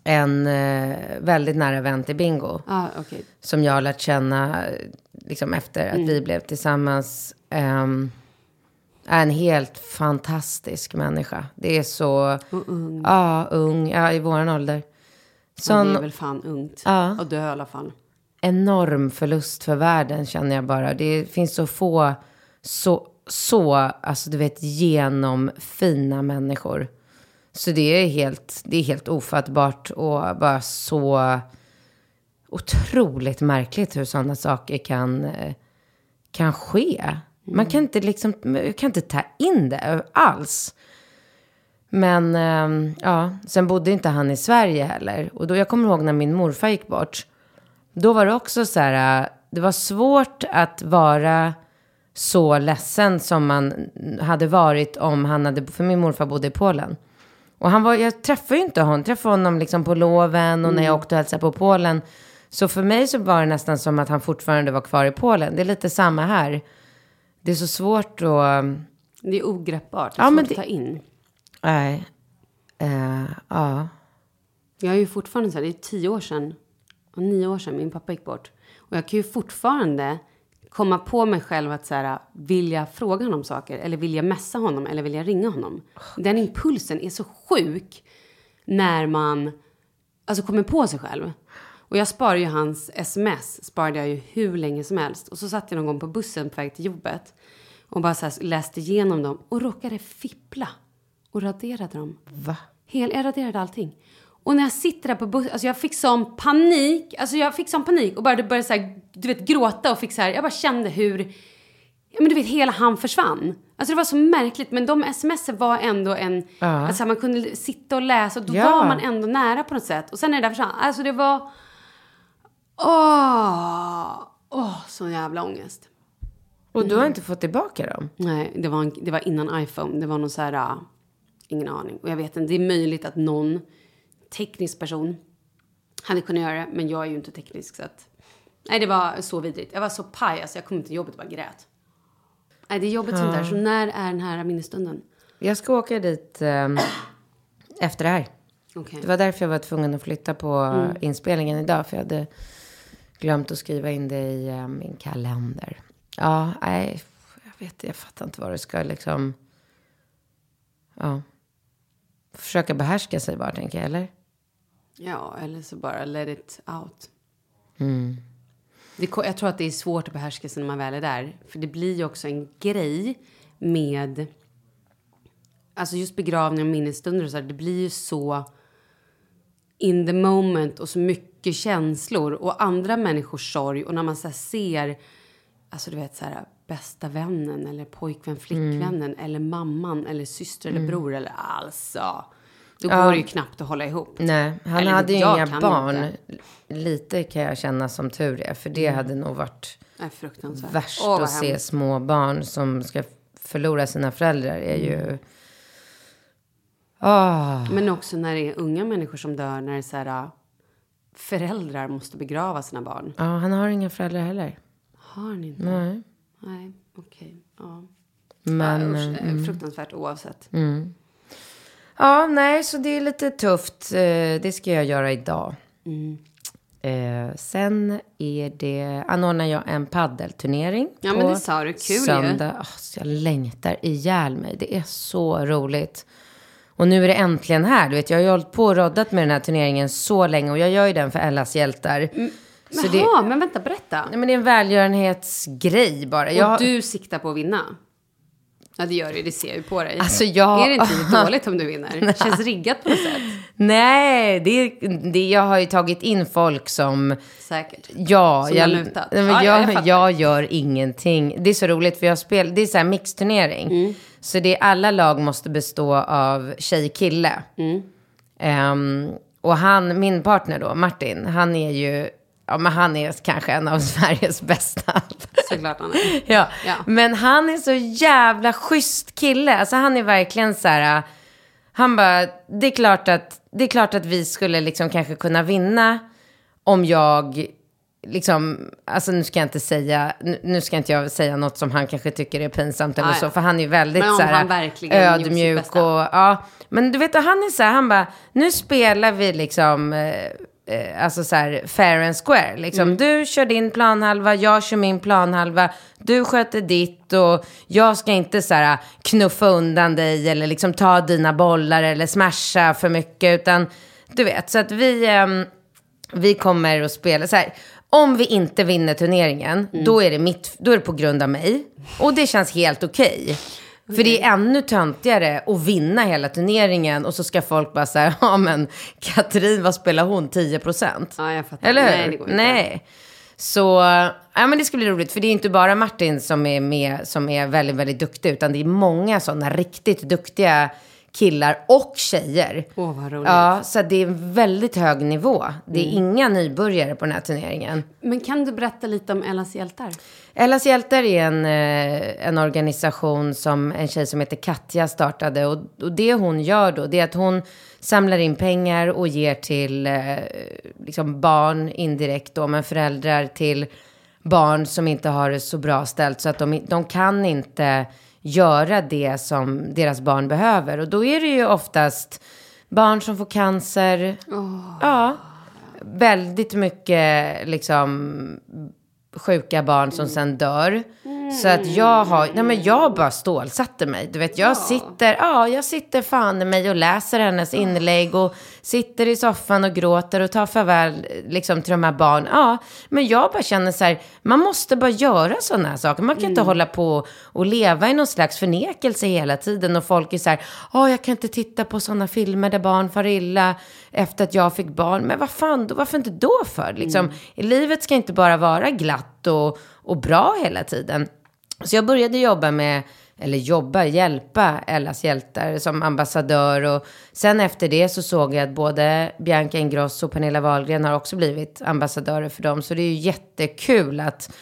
S2: en eh, väldigt nära vän till Bingo.
S3: Ja, okej.
S2: Som jag har lärt känna liksom efter att vi blev tillsammans. Ehm, är en helt fantastisk människa. Det är så...
S3: Och ung.
S2: Ja, ung. Ja, i våran ålder.
S3: Ja, det
S2: Sån
S3: är väl fan ungt.
S2: Ja.
S3: Och dö i alla fall.
S2: enorm förlust för världen känner jag bara. Det finns så få, så, så, alltså du vet, genomfina människor. Så det är helt, det är helt ofattbart och bara så otroligt märkligt hur sådana saker kan, eh, kan ske. Man kan inte liksom, kan inte ta in det alls. Men ehm, ja, sen bodde inte han i Sverige heller. Och då, jag kommer ihåg när min morfar gick bort. Då var det också så här, äh, det var svårt att vara så ledsen som man hade varit om han hade, för min morfar bodde i Polen. Och han var, jag träffade ju inte honom, jag träffade honom liksom på loven och när jag åkte och hälsade på Polen. Så för mig så var det nästan som att han fortfarande var kvar i Polen. Det är lite samma här. Det är så svårt att...
S3: Det är ogreppbart. Det är
S2: Ja,
S3: svårt
S2: men
S3: att
S2: det-
S3: ta in.
S2: Nej. Eh, ja.
S3: Jag är ju fortfarande så här, det är tio år sedan, och nio år sedan min pappa gick bort. Och jag kan ju fortfarande komma på mig själv att så här, vilja fråga honom saker, eller vilja messa honom, eller vilja ringa honom. Den impulsen är så sjuk när man alltså, kommer på sig själv. Och jag sparar ju hans sms, sparade jag ju hur länge som helst. Och så satt jag någon gång på bussen på väg till jobbet och bara så här läste igenom dem och råkade fippla och raderade dem.
S2: Va?
S3: Hel, jag raderade allting. Och när jag sitter där på bussen, alltså jag fick sån panik. Alltså jag fick sån panik och började, började så här, du vet, gråta och fick så här, jag bara kände hur, ja men du vet, hela han försvann. Alltså det var så märkligt, men de sms var ändå en, alltså man kunde sitta och läsa och då
S2: Ja.
S3: var man ändå nära på något sätt. Och sen när det där försvann, alltså det var, åh, åh, sån jävla ångest.
S2: Och du har inte fått tillbaka dem?
S3: Nej, det var, en, det var innan iPhone. Det var någon så här, ah, ingen aning. Och jag vet inte, det är möjligt att någon teknisk person hade kunnat göra det, men jag är ju inte teknisk så att. Nej, det var så vidrigt. Jag var så paj, alltså jag kom till jobbet och bara grät. Nej, det är jobbigt sånt där. Så när är den här minnesstunden?
S2: Jag ska åka dit ehm, efter det här.
S3: Okej.
S2: Det var därför jag var tvungen att flytta på inspelningen idag. För jag hade glömt att skriva in det i eh, min kalender. Ja, nej, jag vet Jag fattar inte vad det ska liksom... Ja. Försöka behärska sig bara, tänker jag, eller?
S3: Ja, eller så bara let it out. Det, ko- jag tror att det är svårt att behärska sig när man väl är där. För det blir ju också en grej med... Alltså just begravningar och minnesstunder och så här, det blir ju så in the moment och så mycket känslor och andra människors sorg. Och när man så ser, alltså du vet så här, bästa vännen eller pojkvän, flickvännen eller mamman eller syster eller bror eller alltså. Då går det ju knappt att hålla ihop.
S2: Nej, han
S3: Eller
S2: hade ju inga barn.
S3: inte.
S2: Lite kan jag känna som tur är. För det hade nog varit värst
S3: Åh,
S2: att se små barn som ska förlora sina föräldrar. är ju... Ah.
S3: Men också när det är unga människor som dör, när det är så här, föräldrar måste begrava sina barn.
S2: Ja, han har inga föräldrar heller.
S3: Har ni inte?
S2: Nej.
S3: Nej, okej. Ja.
S2: Men,
S3: ja, usch,
S2: eh,
S3: Fruktansvärt oavsett.
S2: ja, nej, så det är lite tufft. Eh, Det ska jag göra idag.
S3: Mm.
S2: Eh, sen är det, anordnar jag en paddelturnering
S3: Ja, men det sa du. Kul ju.
S2: söndag. Åh, så jag längtar ihjäl mig. Det är så roligt. Och nu är det äntligen här. Du vet, jag har ju hållit på och roddat med den här turneringen så länge. Och jag gör ju den för Ellas hjältar. Det,
S3: Jaha, men vänta, berätta.
S2: nej, men det är en välgörenhetsgrej bara. Jag,
S3: Och du siktar på att vinna? Ja, det gör du. Det ser jag ju på dig.
S2: Alltså, jag-
S3: Är det inte lite dåligt om du vinner? Känns riggat på något sätt.
S2: Nej, det, det, jag har ju tagit in folk som...
S3: Säkert.
S2: Ja,
S3: Som
S2: jag,
S3: har lutat.
S2: Men
S3: Ja, ja, jag
S2: jag, jag gör ingenting. Det är så roligt för jag spel, det är så här mixturnering.
S3: Mm.
S2: Så det är, alla lag måste bestå av tjej-kille.
S3: Mm.
S2: Ehm, och han, min partner då, Martin, han är ju, ja men han är kanske en av Sveriges bästa.
S3: Såklart han är.
S2: ja.
S3: Ja.
S2: men han är så jävla schysst kille. Alltså han är verkligen så här, han bara, det är klart att, det är klart att vi skulle liksom kanske kunna vinna om jag liksom, alltså nu ska jag inte säga, nu, ska inte jag säga något som han kanske tycker är pinsamt eller
S3: Ah, ja.
S2: så, för han är ju väldigt så här, ödmjuk och, ja. Men du vet, och han är så här, han bara, nu spelar vi liksom, eh, eh, alltså så här, fair and square. Liksom.
S3: Mm.
S2: Du kör din planhalva, jag kör min planhalva, du sköter ditt och jag ska inte så här knuffa undan dig eller liksom ta dina bollar eller smasha för mycket, utan du vet, så att vi, ehm, vi kommer att spela så här. Om vi inte vinner turneringen, då, är det mitt, då är det på grund av mig. Och det känns helt okej. För det är ännu töntigare att vinna hela turneringen och så ska folk bara säga, ja men Katrin, vad spelar hon? 10 procent?
S3: Ja, jag fattar.
S2: Eller hur?
S3: Nej, det går inte.
S2: Nej. Så, ja men det skulle bli roligt. För det är inte bara Martin som är med, som är väldigt, väldigt duktig. Utan det är många sådana riktigt duktiga killar och tjejer.
S3: Åh, vad roligt.
S2: Ja, så det är en väldigt hög nivå. Det är inga nybörjare på den här turneringen.
S3: Men kan du berätta lite om Ellas hjältar?
S2: Ellas hjältar är en, eh, en organisation som en tjej som heter Katja startade. Och, och det hon gör då, det är att hon samlar in pengar och ger till eh, liksom barn indirekt då, men föräldrar till barn som inte har det så bra ställt. Så att de, de kan inte göra det som deras barn behöver. Och då är det ju oftast barn som får cancer. Ja, väldigt mycket liksom sjuka barn som sen dör. Så att jag har, nej men jag bara stålsatte mig. Du vet, jag sitter, ja, jag sitter fan i mig och läser hennes inlägg och sitter i soffan och gråter och tar farväl liksom till de här barn. Ja, men jag bara känner så här, man måste bara göra sådana här saker. Man kan inte hålla på och leva i någon slags förnekelse hela tiden och folk är så här, ja, jag kan inte titta på sådana filmer där barn far illa efter att jag fick barn. Men vad fan, då, varför inte då för? Liksom, Livet ska inte bara vara glatt och, och bra hela tiden. Så jag började jobba med, eller jobba, hjälpa Ellas hjältar som ambassadör. Och sen efter det så såg jag att både Bianca Ingrosso och Pernilla Wahlgren har också blivit ambassadörer för dem. Så det är ju jättekul att,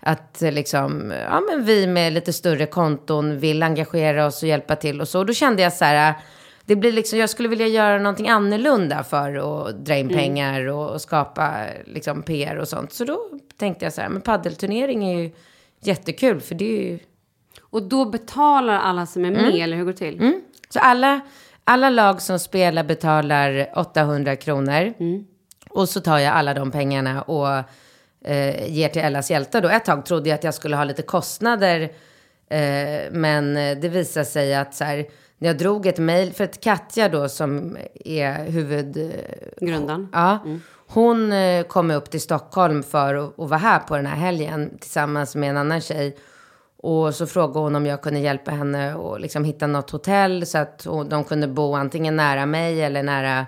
S2: att liksom, ja, men vi med lite större konton vill engagera oss och hjälpa till och så. Och då kände jag så här, det blir liksom, jag skulle vilja göra någonting annorlunda för att dra in pengar och, och skapa liksom PR och sånt. Så då tänkte jag så här, men paddelturnering är ju jättekul för det är ju...
S3: Och då betalar alla som är med,
S2: Mm.
S3: eller hur går det till?
S2: Så alla, alla lag som spelar betalar 800 kronor. Och så tar jag alla de pengarna och eh, ger till Ellas hjältar då. Ett tag trodde jag att jag skulle ha lite kostnader. Eh, men det visade sig att så här, när jag drog ett mejl, för att Katja då som är huvud...
S3: Grundaren.
S2: Ja, hon eh, kom upp till Stockholm för att, att vara här på den här helgen tillsammans med en annan tjej. Och så frågade hon om jag kunde hjälpa henne och liksom hitta något hotell så att de kunde bo antingen nära mig eller nära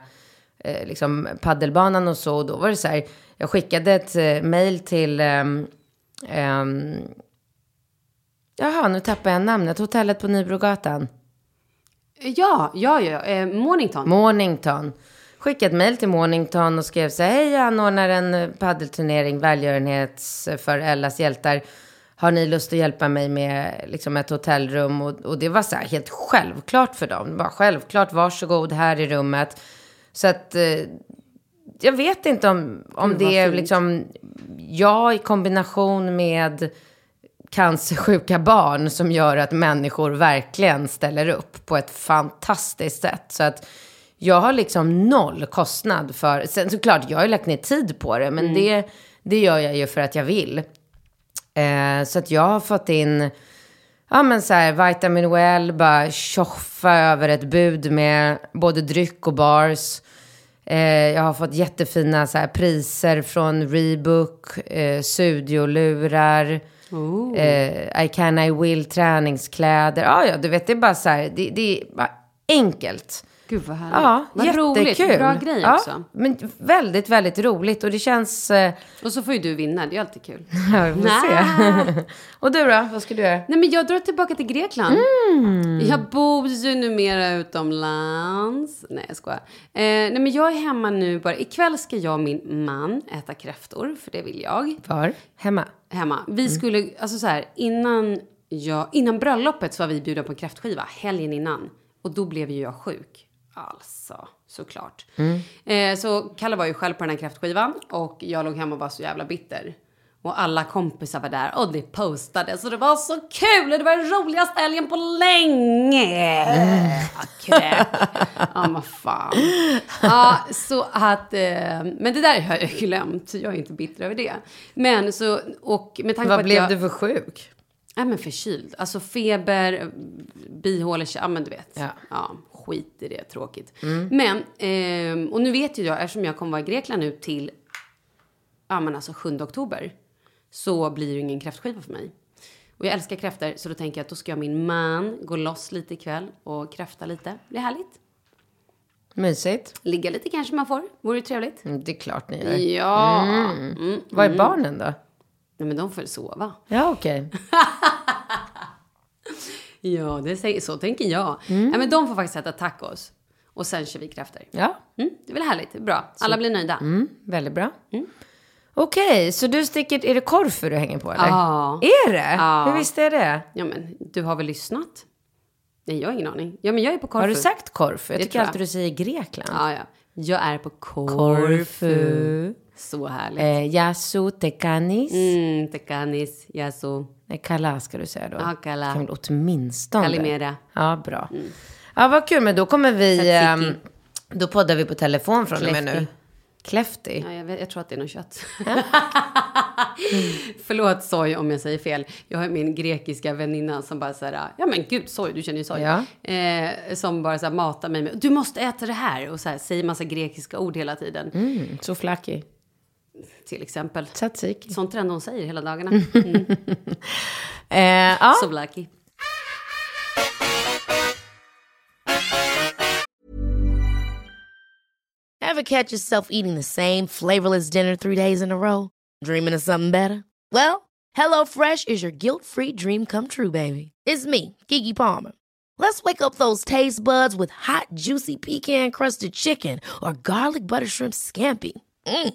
S2: eh, liksom paddelbanan och så. Och då var det så här, jag skickade ett eh, mejl till, ehm, ehm, jaha nu tappar jag namnet, hotellet på Nybrogatan.
S3: Ja, ja, ja. Eh, Mornington.
S2: Mornington. Skickade ett mejl till Mornington och skrev så här, hej jag anordnar en eh, paddelturnering, välgörenhets för Ellas hjältar. Har ni lust att hjälpa mig med liksom, ett hotellrum? Och, och det var så här helt självklart för dem. Var självklart, varsågod här i rummet. Så att eh, jag vet inte om, om det är
S3: fint.
S2: liksom jag i kombination med cancersjuka barn som gör att människor verkligen ställer upp på ett fantastiskt sätt. Så att jag har liksom noll kostnad för, sen såklart jag har ju lagt ner tid på det, men det, det gör jag ju för att jag vill. Eh, så att jag har fått in, ja men så här, Vitamin Well, bara tjoffa över ett bud med både dryck och bars. Eh, jag har fått jättefina så här, priser från Rebook, eh, studiolurar, eh, I can, I will, träningskläder. Ja, ja, du vet, det är bara så här, det, det är bara enkelt.
S3: Gud vad härligt.
S2: Ja,
S3: vad
S2: jättekul.
S3: roligt. Bra grej
S2: ja,
S3: också.
S2: Men väldigt, väldigt roligt och det känns... Eh,
S3: Och så får ju du vinna, det är alltid kul.
S2: ja, vi får se. och du då, vad ska du göra?
S3: Nej men jag drar tillbaka till Grekland.
S2: Mm.
S3: Jag bor ju numera utomlands. Nej jag skojar. Eh, nej men jag är hemma nu bara. Ikväll ska jag och min man äta kräftor, för det vill jag.
S2: Var? Hemma?
S3: Hemma. Vi skulle, alltså så här, innan, jag, innan bröllopet så var vi bjudna på en kräftskiva, helgen innan. Och då blev ju jag sjuk. Alltså, såklart. Eh, så Kalle var ju själv på den här kräftskivan och jag låg hemma och var så jävla bitter. Och alla kompisar var där och det postade så det var så kul! Det var den roligaste helgen på länge! Ja, Kräk. Ja, vad fan. Ja, så att... Eh, men det där har jag glömt. Jag är inte bitter över det. Men så... Och med tanke på
S2: Vad
S3: att
S2: blev
S3: jag,
S2: du för sjuk?
S3: Ja, men förkyld. Alltså feber, bihålor, ja men du vet.
S2: Ja.
S3: Ja, skit i det, tråkigt. Men, ehm, och nu vet ju jag, eftersom jag kommer vara i Grekland nu till, ja men alltså 7 oktober, så blir det ju ingen kräftskiva för mig. Och jag älskar kräftor, så då tänker jag att då ska jag och min man gå loss lite ikväll och kräfta lite. Det är härligt.
S2: Mysigt.
S3: Ligga lite kanske man får, vore ju trevligt.
S2: Mm, Det är klart ni gör.
S3: Ja. Mm.
S2: Var är barnen då?
S3: Nej men de får sova.
S2: Ja, okej.
S3: Ja, det, säger- så tänker jag.
S2: Mm.
S3: Ja, men de får faktiskt äta tacos. Och sen kör vi kräftor.
S2: Ja,
S3: Mm, det är väl härligt, det är bra. Alla blir nöjda.
S2: mm, väldigt bra. Okej, så du sticker, är det Korfu du hänger på eller?
S3: Ja.
S2: Är det?
S3: Ja.
S2: Hur visste jag det?
S3: Ja, men du har väl lyssnat? Nej, jag har ingen aning. Ja, men jag är på Korfu.
S2: Har du sagt Korfu? Jag
S3: Det
S2: tycker
S3: jag.
S2: alltid du säger Grekland.
S3: Ja, ja. Jag är på Korfu.
S2: Korfu.
S3: Så härligt.
S2: Eh, Yasu Tekanis.
S3: Mm, tekanis, yasu,
S2: Kala ska du säga då.
S3: Ja, kala.
S2: Kan åtminstone.
S3: kalimera.
S2: Ja, bra. Ja, vad kul. Men då kommer vi... Ehm, då poddar vi på telefon från och med nu.
S3: Kläfti. Ja, jag, vet, jag tror att det är något kött. Förlåt Soy om jag säger fel. Jag har min grekiska väninna som bara säger ja men gud Soy, du känner ju Soy.
S2: Ja.
S3: Eh, som bara så här, matar mig med, du måste äta det här. Och så här, säger massa grekiska ord hela tiden.
S2: Mm, souvlaki.
S3: Till exempel.
S2: Tzatziki.
S3: Sånt enda hon säger hela dagarna. Mm.
S2: Eh, ja.
S3: So lucky.
S5: Ever catch yourself eating the same flavorless dinner three days in a row? Dreaming of something better? Well, HelloFresh is your guilt free dream come true, baby. It's me, Gigi Palmer. Let's wake up those taste buds with hot, juicy pecan crusted chicken or garlic butter shrimp scampi. Mm.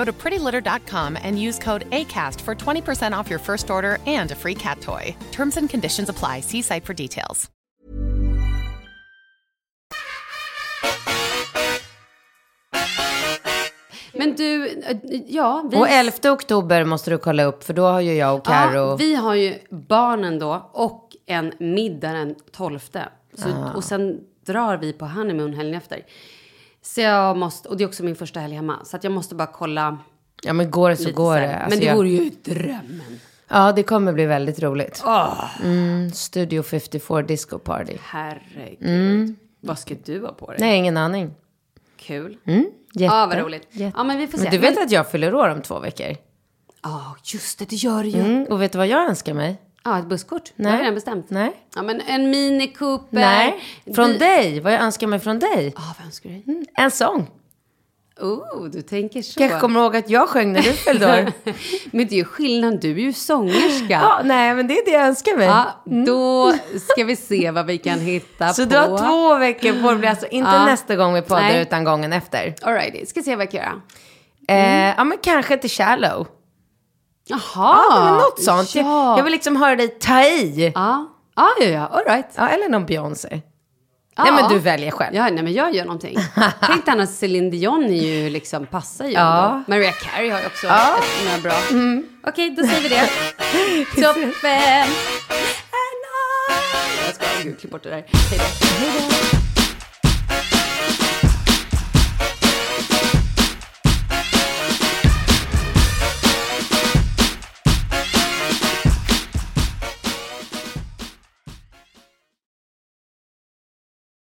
S6: Go to prettylitter.com and use code ACAST for 20% off your first order and a free cat toy. Terms and conditions apply. See site for details.
S3: Men du, eh, ja. Vi,
S2: Och 11 oktober måste du kolla upp, för då har ju jag och Karo...
S3: ja, vi har ju barnen då och en middag den 12. Så,
S2: Ah.
S3: Och sen drar vi på honeymoon helgen efter. Så jag måste, och det är också min första helg hemma. Så att jag måste bara kolla
S2: Ja, men går det så går det.
S3: Men
S2: Alltså,
S3: det
S2: jag-
S3: vore ju drömmen.
S2: Ja, det kommer bli väldigt roligt.
S3: Åh,
S2: Mm, Studio 54 Disco Party.
S3: herregud. Vad ska du ha på dig?
S2: Mm. Nej, ingen aning.
S3: Kul.
S2: Mm, jätte,
S3: Ja, vad roligt.
S2: jätte.
S3: Ja, men vi får se.
S2: Men du vet
S3: Men-
S2: att jag fyller år om två veckor?
S3: Ja, just det, det gör du ju.
S2: Mm, och vet du vad jag önskar mig?
S3: Ja, ett busskort.
S2: Nej.
S3: Det har jag redan bestämt.
S2: Nej.
S3: Ja, men en Mini Cooper.
S2: Nej, från
S3: Vi-
S2: dig. Vad jag önskar mig från dig?
S3: Ja, vad önskar du dig?
S2: Mm, en sång.
S3: Oh, du tänker så.
S2: Kanske kommer ihåg att jag sjöng när du fyllde år.
S3: men det är ju skillnad, du är ju sångerska.
S2: ja, nej, men det är det jag önskar mig.
S3: Ja, då ska vi se vad vi kan hitta
S2: Så
S3: på.
S2: du har två veckor på dig, alltså inte
S3: Ja.
S2: nästa gång vi poddar
S3: Nej.
S2: utan gången efter.
S3: Alrighty, ska se vad jag kan göra.
S2: Eh, ja, men kanske till Shallow.
S3: Jaha.
S2: Ja, men något sånt.
S3: Ja.
S2: Jag, vill liksom höra dig ta i.
S3: Ja, ja, ja, ja. alright.
S2: Ja, eller någon Beyoncé.
S3: Ja.
S2: Nej, men du väljer själv.
S3: Ja, nej men jag gör någonting. Tänk dig annars Céline Dion är ju liksom, passar ju
S2: Ja.
S3: ändå. Mariah Carey har ju också
S2: Ja.
S3: ett, några bra. Okej, då säger vi det. Toppen! Jag ska, gud, klipp bort det där. Hej då.